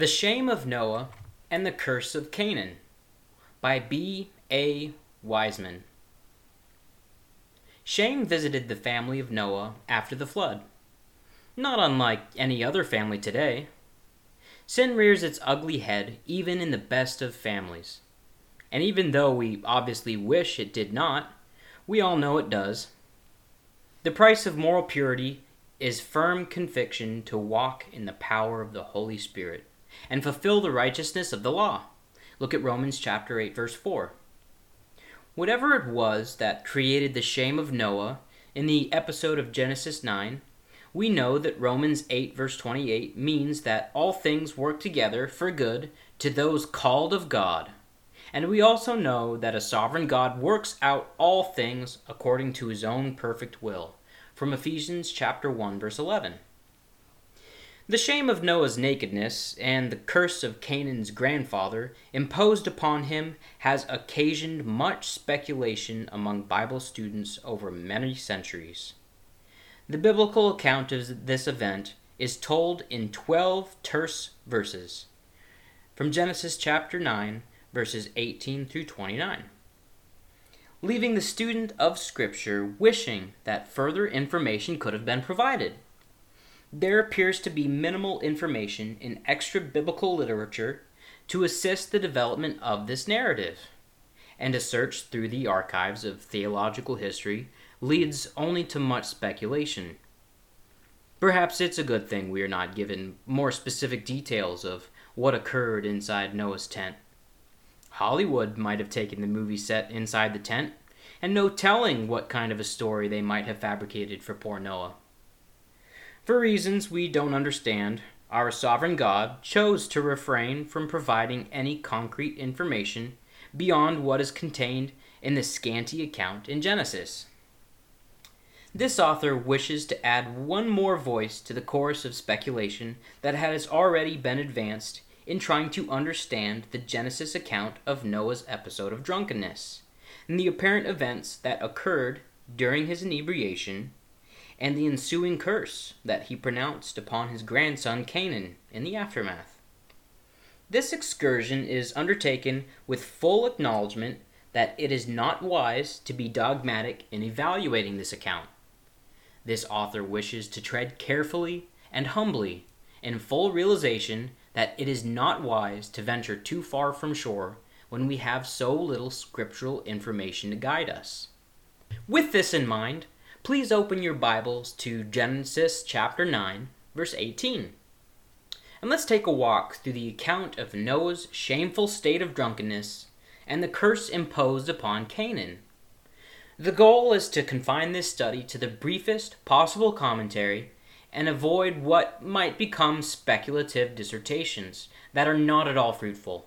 The Shame of Noah and the Curse of Canaan by B. A. Wiseman. Shem visited the family of Noah after the flood. Not unlike any other family today. Sin rears its ugly head even in the best of families. And even though we obviously wish it did not, we all know it does. The price of moral purity is firm conviction to walk in the power of the Holy Spirit and fulfill the righteousness of the law. Look at Romans chapter 8 verse 4. Whatever it was that created the shame of Noah in the episode of Genesis 9, we know that Romans 8 verse 28 means that all things work together for good to those called of God. And we also know that a sovereign God works out all things according to his own perfect will from Ephesians chapter 1 verse 11. The shame of Noah's nakedness and the curse of Canaan's grandfather imposed upon him has occasioned much speculation among Bible students over many centuries. The biblical account of this event is told in 12 terse verses from Genesis chapter 9 verses 18 through 29 leaving the student of Scripture wishing that further information could have been provided. There appears to be minimal information in extra biblical literature to assist the development of this narrative, and a search through the archives of theological history leads only to much speculation. Perhaps it's a good thing we are not given more specific details of what occurred inside Noah's tent. Hollywood might have taken the movie set inside the tent, and no telling what kind of a story they might have fabricated for poor Noah. For reasons we don't understand, our sovereign God chose to refrain from providing any concrete information beyond what is contained in the scanty account in Genesis. This author wishes to add one more voice to the chorus of speculation that has already been advanced in trying to understand the Genesis account of Noah's episode of drunkenness, and the apparent events that occurred during his inebriation, and the ensuing curse that he pronounced upon his grandson Canaan in the aftermath. This excursion is undertaken with full acknowledgement that it is not wise to be dogmatic in evaluating this account. This author wishes to tread carefully and humbly in full realization that it is not wise to venture too far from shore when we have so little scriptural information to guide us. With this in mind, please open your Bibles to Genesis chapter 9, verse 18. And let's take a walk through the account of Noah's shameful state of drunkenness and the curse imposed upon Canaan. The goal is to confine this study to the briefest possible commentary and avoid what might become speculative dissertations that are not at all fruitful.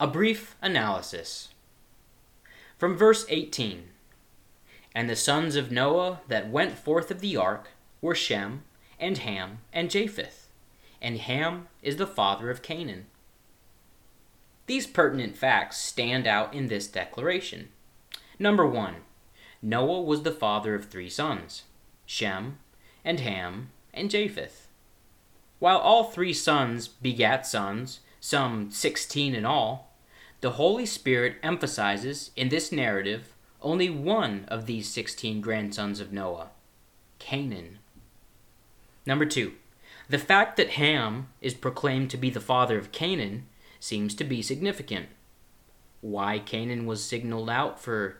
A brief analysis. From verse 18 And the sons of Noah that went forth of the ark were Shem, and Ham, and Japheth. And Ham is the father of Canaan. These pertinent facts stand out in this declaration. Number one, Noah was the father of three sons Shem, and Ham, and Japheth. While all three sons begat sons, some sixteen in all, the Holy Spirit emphasizes in this narrative only one of these sixteen grandsons of Noah Canaan. Number two, the fact that Ham is proclaimed to be the father of Canaan seems to be significant. Why Canaan was signaled out for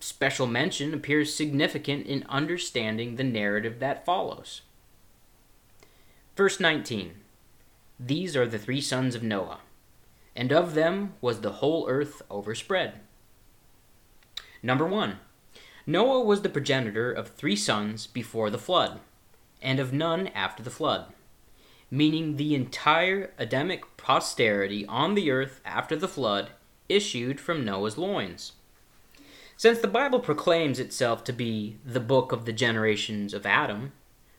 special mention appears significant in understanding the narrative that follows. Verse 19 These are the three sons of Noah, and of them was the whole earth overspread. Number 1 Noah was the progenitor of three sons before the flood, and of none after the flood, meaning the entire Adamic posterity on the earth after the flood issued from Noah's loins. Since the Bible proclaims itself to be the book of the generations of Adam,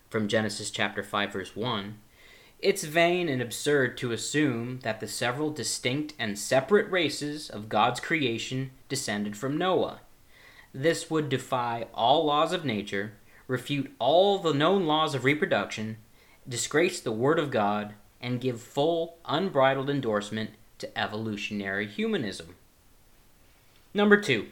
from Genesis chapter 5 verse 1, it's vain and absurd to assume that the several distinct and separate races of God's creation descended from Noah. This would defy all laws of nature, refute all the known laws of reproduction, disgrace the Word of God, and give full, unbridled endorsement to evolutionary humanism. Number two,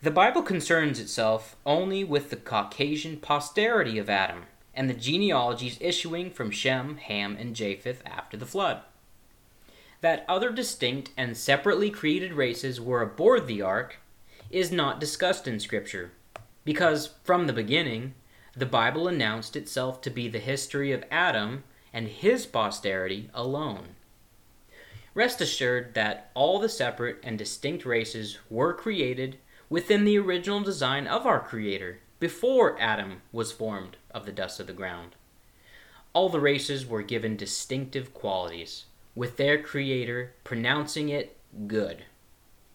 the Bible concerns itself only with the Caucasian posterity of Adam and the genealogies issuing from Shem, Ham, and Japheth after the flood. That other distinct and separately created races were aboard the ark is not discussed in Scripture, because from the beginning, the Bible announced itself to be the history of Adam and his posterity alone. Rest assured that all the separate and distinct races were created within the original design of our Creator before Adam was formed of the dust of the ground. All the races were given distinctive qualities, with their Creator pronouncing it good.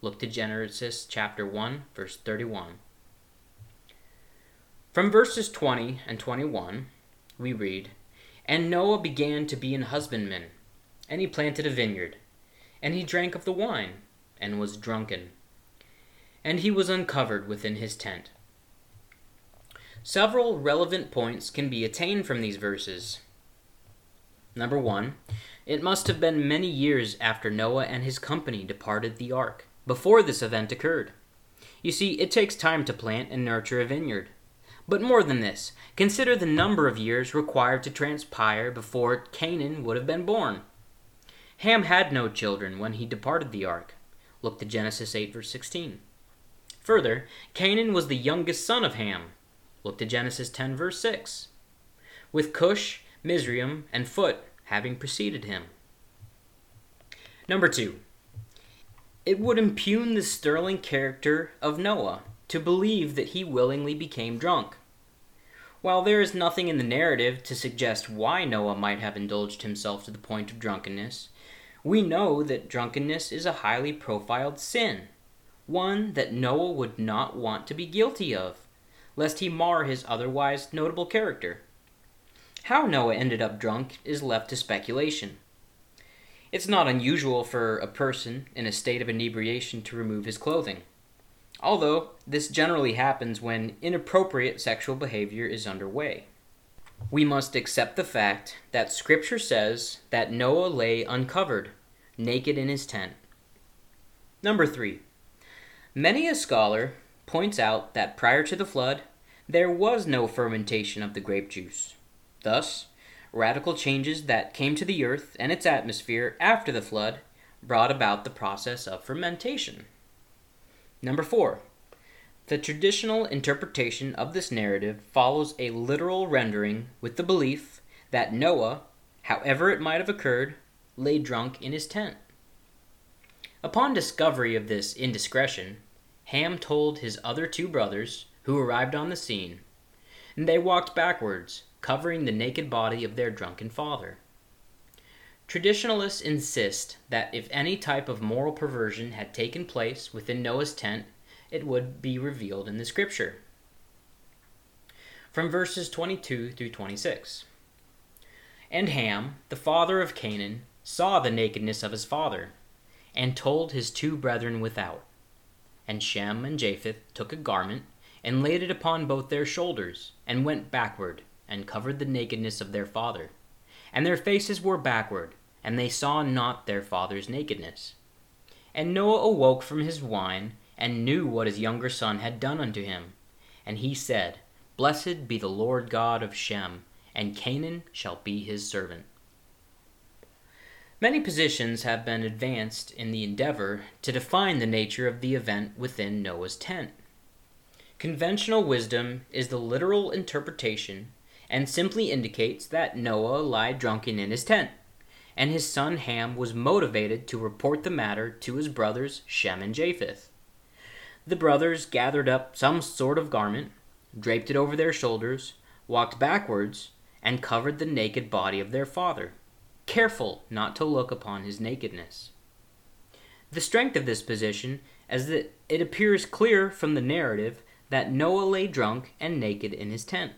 Look to Genesis chapter 1, verse 31. From verses 20 and 21, we read And Noah began to be an husbandman, and he planted a vineyard, and he drank of the wine, and was drunken and he was uncovered within his tent. Several relevant points can be attained from these verses. Number one, it must have been many years after Noah and his company departed the ark before this event occurred. You see, it takes time to plant and nurture a vineyard. But more than this, consider the number of years required to transpire before Canaan would have been born. Ham had no children when he departed the ark. Look to Genesis 8, verse 16. Further, Canaan was the youngest son of Ham. Look to Genesis 10, verse 6. With Cush, Mizraim, and Phut having preceded him. Number 2. It would impugn the sterling character of Noah to believe that he willingly became drunk. While there is nothing in the narrative to suggest why Noah might have indulged himself to the point of drunkenness, we know that drunkenness is a highly profiled sin one that Noah would not want to be guilty of, lest he mar his otherwise notable character. How Noah ended up drunk is left to speculation. It's not unusual for a person in a state of inebriation to remove his clothing, although this generally happens when inappropriate sexual behavior is underway. We must accept the fact that Scripture says that Noah lay uncovered, naked in his tent. Number 3. Many a scholar points out that prior to the flood, there was no fermentation of the grape juice. Thus, radical changes that came to the earth and its atmosphere after the flood brought about the process of fermentation. Number 4. The traditional interpretation of this narrative follows a literal rendering with the belief that Noah, however it might have occurred, lay drunk in his tent. Upon discovery of this indiscretion, Ham told his other two brothers, who arrived on the scene, and they walked backwards, covering the naked body of their drunken father. Traditionalists insist that if any type of moral perversion had taken place within Noah's tent, it would be revealed in the scripture. From verses 22 through 26. And Ham, the father of Canaan, saw the nakedness of his father and told his two brethren without. And Shem and Japheth took a garment, and laid it upon both their shoulders, and went backward, and covered the nakedness of their father. And their faces were backward, and they saw not their father's nakedness. And Noah awoke from his wine, and knew what his younger son had done unto him. And he said, Blessed be the Lord God of Shem, and Canaan shall be his servant. Many positions have been advanced in the endeavor to define the nature of the event within Noah's tent. Conventional wisdom is the literal interpretation and simply indicates that Noah lay drunken in his tent, and his son Ham was motivated to report the matter to his brothers Shem and Japheth. The brothers gathered up some sort of garment, draped it over their shoulders, walked backwards, and covered the naked body of their father careful not to look upon his nakedness. The strength of this position is that it appears clear from the narrative that Noah lay drunk and naked in his tent.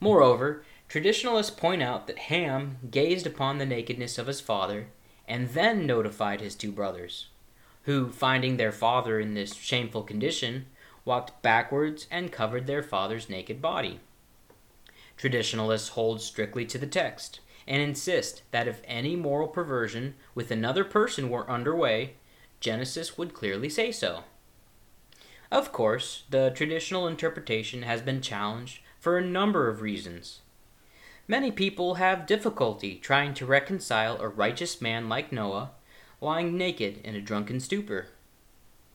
Moreover, traditionalists point out that Ham gazed upon the nakedness of his father and then notified his two brothers, who, finding their father in this shameful condition, walked backwards and covered their father's naked body. Traditionalists hold strictly to the text and insist that if any moral perversion with another person were underway, Genesis would clearly say so. Of course, the traditional interpretation has been challenged for a number of reasons. Many people have difficulty trying to reconcile a righteous man like Noah lying naked in a drunken stupor.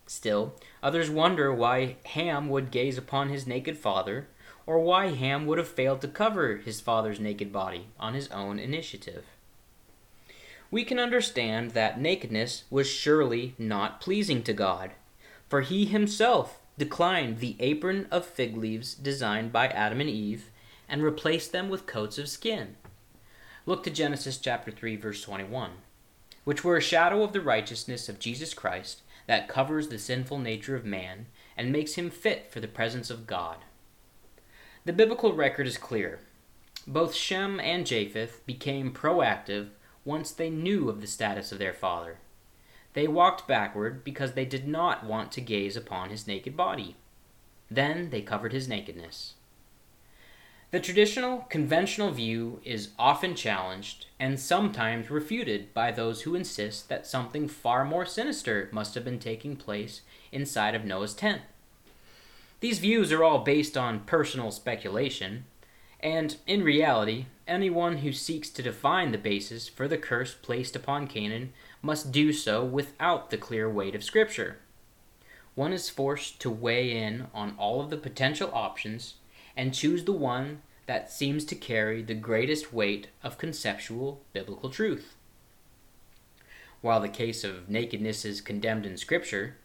Still, others wonder why Ham would gaze upon his naked father, or why Ham would have failed to cover his father's naked body on his own initiative. We can understand that nakedness was surely not pleasing to God, for he himself declined the apron of fig leaves designed by Adam and Eve and replaced them with coats of skin. Look to Genesis chapter 3 verse 21, which were a shadow of the righteousness of Jesus Christ that covers the sinful nature of man and makes him fit for the presence of God. The biblical record is clear. Both Shem and Japheth became proactive once they knew of the status of their father. They walked backward because they did not want to gaze upon his naked body. Then they covered his nakedness. The traditional, conventional view is often challenged and sometimes refuted by those who insist that something far more sinister must have been taking place inside of Noah's tent. These views are all based on personal speculation, and in reality, anyone who seeks to define the basis for the curse placed upon Canaan must do so without the clear weight of Scripture. One is forced to weigh in on all of the potential options and choose the one that seems to carry the greatest weight of conceptual biblical truth. While the case of nakedness is condemned in Scripture,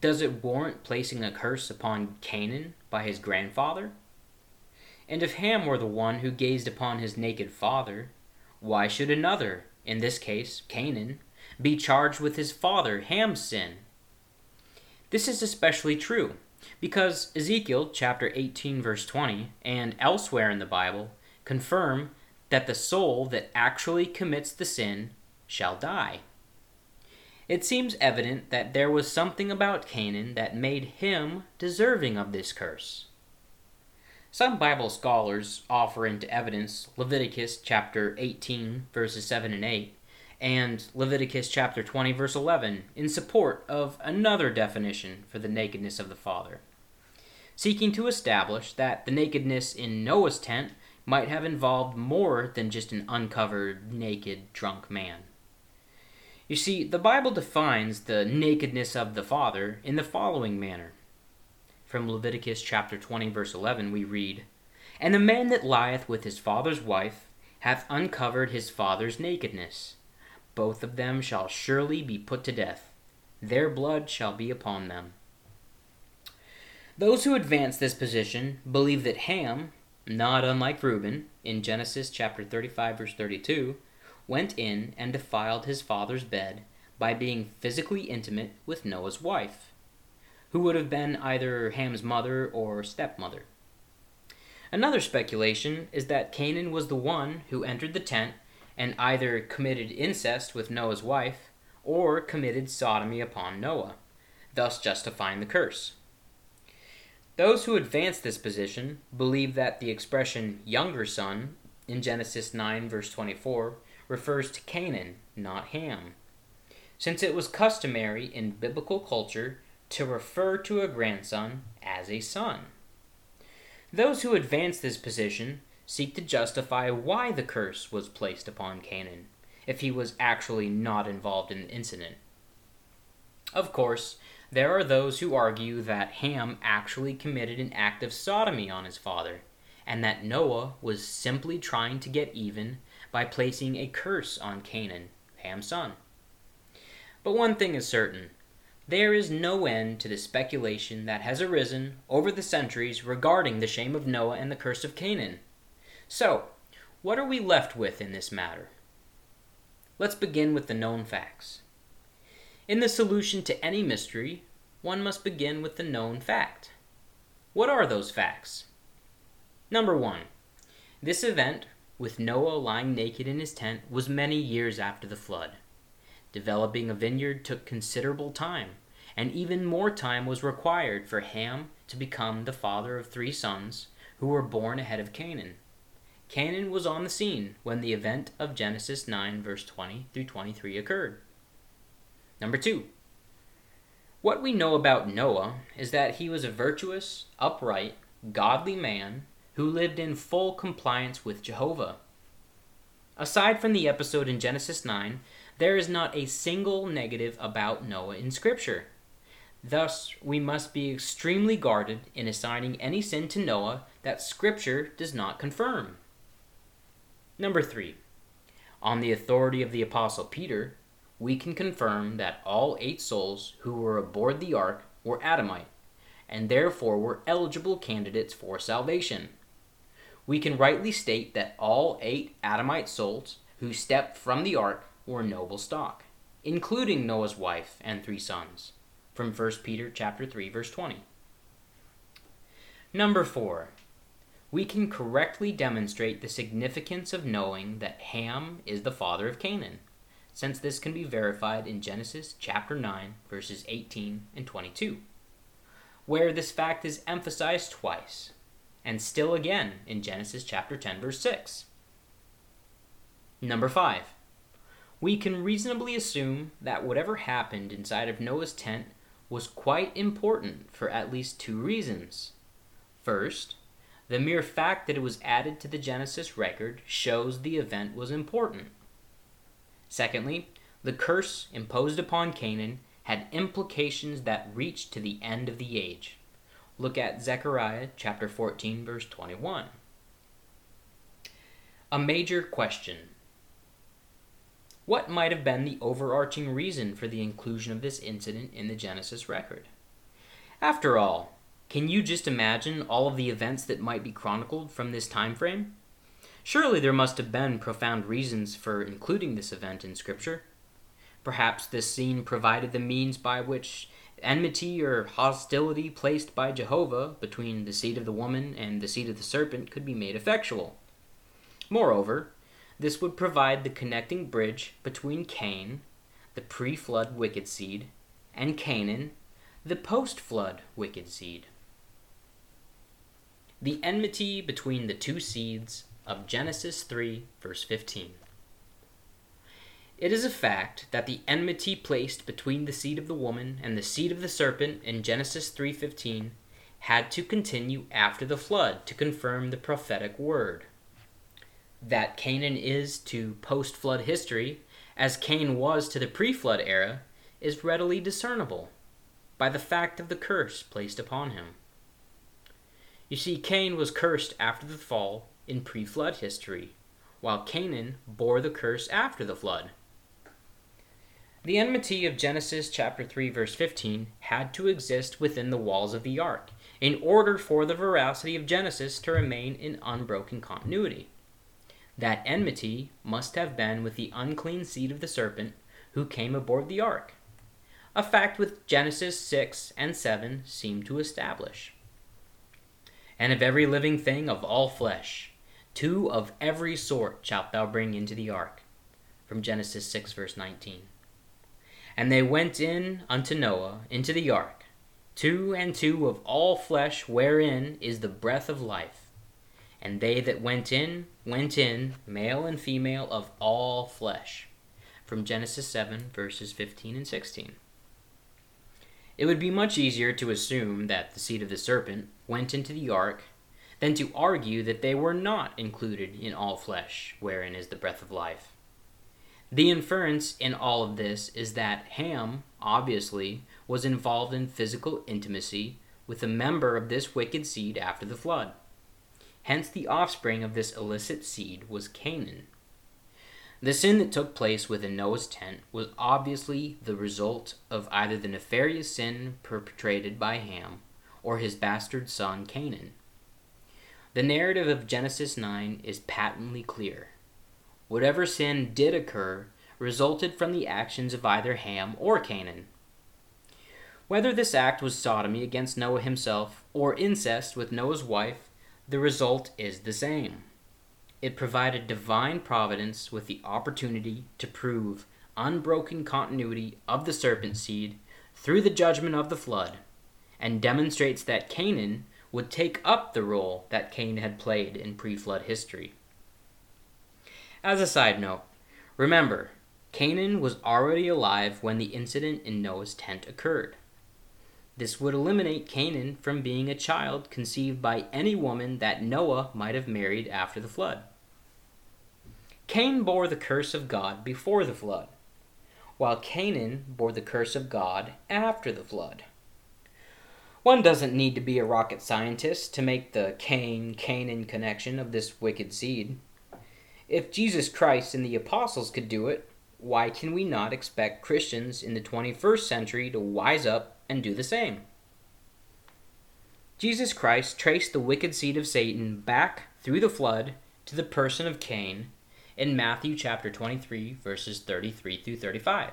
does it warrant placing a curse upon Canaan by his grandfather? And if Ham were the one who gazed upon his naked father, why should another, in this case Canaan, be charged with his father Ham's sin? This is especially true because Ezekiel chapter 18 verse 20 and elsewhere in the Bible confirm that the soul that actually commits the sin shall die. It seems evident that there was something about Canaan that made him deserving of this curse. Some Bible scholars offer into evidence Leviticus chapter 18, verses 7 and 8, and Leviticus chapter 20, verse 11, in support of another definition for the nakedness of the father, seeking to establish that the nakedness in Noah's tent might have involved more than just an uncovered, naked, drunk man. You see, the Bible defines the nakedness of the father in the following manner from Leviticus chapter 20, verse 11, we read, And the man that lieth with his father's wife hath uncovered his father's nakedness. Both of them shall surely be put to death. Their blood shall be upon them. Those who advance this position believe that Ham, not unlike Reuben, in Genesis chapter 35, verse 32, went in and defiled his father's bed by being physically intimate with Noah's wife who would have been either Ham's mother or stepmother. Another speculation is that Canaan was the one who entered the tent and either committed incest with Noah's wife or committed sodomy upon Noah, thus justifying the curse. Those who advance this position believe that the expression younger son in Genesis 9, verse 24, refers to Canaan, not Ham, since it was customary in biblical culture to refer to a grandson as a son. Those who advance this position seek to justify why the curse was placed upon Canaan, if he was actually not involved in the incident. Of course, there are those who argue that Ham actually committed an act of sodomy on his father, and that Noah was simply trying to get even by placing a curse on Canaan, Ham's son. But one thing is certain there is no end to the speculation that has arisen over the centuries regarding the shame of Noah and the curse of Canaan. So, what are we left with in this matter? Let's begin with the known facts. In the solution to any mystery, one must begin with the known fact. What are those facts? Number one, this event, with Noah lying naked in his tent, was many years after the flood. Developing a vineyard took considerable time, and even more time was required for Ham to become the father of three sons who were born ahead of Canaan. Canaan was on the scene when the event of Genesis 9, verse 20 through 23 occurred. Number two, what we know about Noah is that he was a virtuous, upright, godly man who lived in full compliance with Jehovah. Aside from the episode in Genesis 9, there is not a single negative about Noah in Scripture. Thus, we must be extremely guarded in assigning any sin to Noah that Scripture does not confirm. Number 3. On the authority of the Apostle Peter, we can confirm that all eight souls who were aboard the ark were Adamite, and therefore were eligible candidates for salvation. We can rightly state that all eight Adamite souls who stepped from the ark were noble stock, including Noah's wife and three sons, from 1 Peter chapter 3 verse 20. Number 4. We can correctly demonstrate the significance of knowing that Ham is the father of Canaan since this can be verified in Genesis chapter 9, verses 18 and 22, where this fact is emphasized twice, and still again in Genesis chapter 10, verse 6. Number 5. We can reasonably assume that whatever happened inside of Noah's tent was quite important for at least two reasons. First, the mere fact that it was added to the Genesis record shows the event was important. Secondly, the curse imposed upon Canaan had implications that reached to the end of the age. Look at Zechariah chapter 14 verse 21. A major question. What might have been the overarching reason for the inclusion of this incident in the Genesis record? After all, can you just imagine all of the events that might be chronicled from this time frame? Surely there must have been profound reasons for including this event in Scripture. Perhaps this scene provided the means by which enmity or hostility placed by Jehovah between the seed of the woman and the seed of the serpent could be made effectual. Moreover, this would provide the connecting bridge between Cain, the pre flood wicked seed, and Canaan, the post flood wicked seed. The enmity between the two seeds of Genesis 3, verse 15. It is a fact that the enmity placed between the seed of the woman and the seed of the serpent in Genesis 3:15 had to continue after the flood to confirm the prophetic word. That Canaan is to post-flood history as Cain was to the pre-flood era is readily discernible by the fact of the curse placed upon him. You see Cain was cursed after the fall in pre flood history, while Canaan bore the curse after the flood. The enmity of Genesis chapter 3 verse 15 had to exist within the walls of the ark in order for the veracity of Genesis to remain in unbroken continuity. That enmity must have been with the unclean seed of the serpent who came aboard the ark, a fact which Genesis 6 and 7 seem to establish. And of every living thing of all flesh, Two of every sort shalt thou bring into the ark. From Genesis 6, verse 19. And they went in unto Noah into the ark, two and two of all flesh, wherein is the breath of life. And they that went in, went in, male and female of all flesh. From Genesis 7, verses 15 and 16. It would be much easier to assume that the seed of the serpent went into the ark than to argue that they were not included in all flesh, wherein is the breath of life. The inference in all of this is that Ham, obviously, was involved in physical intimacy with a member of this wicked seed after the flood. Hence, the offspring of this illicit seed was Canaan. The sin that took place within Noah's tent was obviously the result of either the nefarious sin perpetrated by Ham or his bastard son Canaan. The narrative of Genesis 9 is patently clear. Whatever sin did occur resulted from the actions of either Ham or Canaan. Whether this act was sodomy against Noah himself or incest with Noah's wife, the result is the same. It provided divine providence with the opportunity to prove unbroken continuity of the serpent seed through the judgment of the flood, and demonstrates that Canaan would take up the role that Cain had played in pre flood history, As a side note, remember, Canaan was already alive when the incident in Noah's tent occurred. This would eliminate Canaan from being a child conceived by any woman that Noah might have married after the flood. Cain bore the curse of God before the flood, while Canaan bore the curse of God after the flood. One doesn't need to be a rocket scientist to make the Cain Canaan connection of this wicked seed. If Jesus Christ and the apostles could do it, why can we not expect Christians in the 21st century to wise up and do the same? Jesus Christ traced the wicked seed of Satan back through the flood to the person of Cain in Matthew chapter 23 verses 33 through 35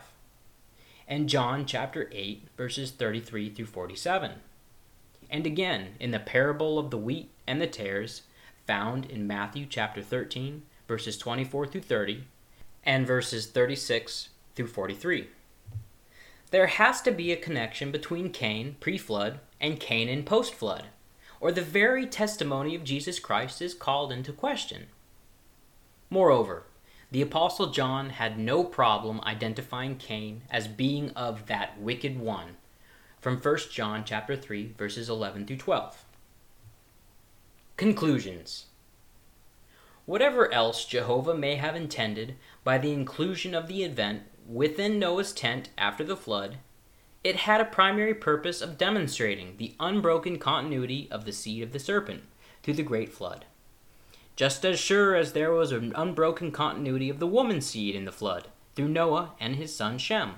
and John chapter 8 verses 33 through 47 and again in the parable of the wheat and the tares found in Matthew chapter 13 verses 24 through 30 and verses 36 through 43 there has to be a connection between Cain pre flood and Canaan post flood, or the very testimony of Jesus Christ is called into question. Moreover, the Apostle John had no problem identifying Cain as being of that wicked one from 1 John chapter 3 verses 11 through 12. Conclusions Whatever else Jehovah may have intended by the inclusion of the event within Noah's tent after the flood, it had a primary purpose of demonstrating the unbroken continuity of the seed of the serpent through the great flood. Just as sure as there was an unbroken continuity of the woman seed in the flood through Noah and his son Shem.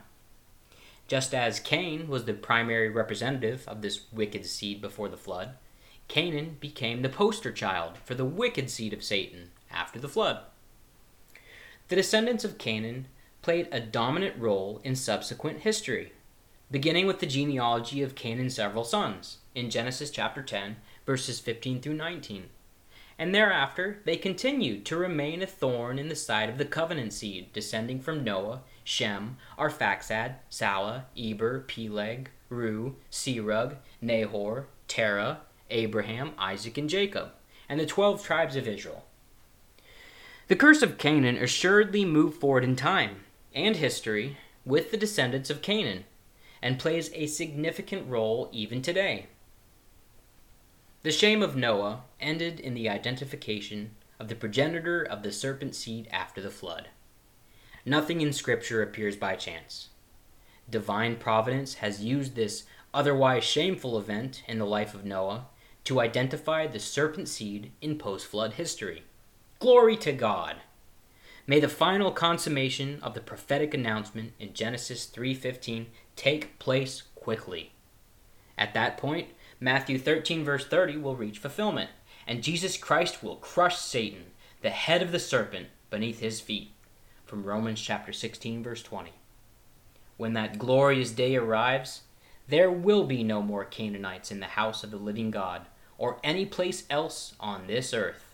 Just as Cain was the primary representative of this wicked seed before the flood, Canaan became the poster child for the wicked seed of Satan after the flood. The descendants of Canaan played a dominant role in subsequent history, beginning with the genealogy of Canaan's several sons in Genesis chapter 10, verses 15 through 19. And thereafter they continued to remain a thorn in the side of the covenant seed descending from Noah, Shem, Arphaxad, Salah, Eber, Peleg, Reu, Serug, Nahor, Terah, Abraham, Isaac, and Jacob, and the twelve tribes of Israel. The curse of Canaan assuredly moved forward in time and history with the descendants of Canaan and plays a significant role even today. The shame of Noah ended in the identification of the progenitor of the serpent seed after the flood. Nothing in Scripture appears by chance. Divine providence has used this otherwise shameful event in the life of Noah to identify the serpent seed in post flood history. Glory to God. May the final consummation of the prophetic announcement in Genesis 3:15 take place quickly. At that point, Matthew 13 verse 30 will reach fulfillment, and Jesus Christ will crush Satan, the head of the serpent, beneath his feet. From Romans chapter 16 verse 20. When that glorious day arrives, there will be no more Canaanites in the house of the living God or any place else on this earth.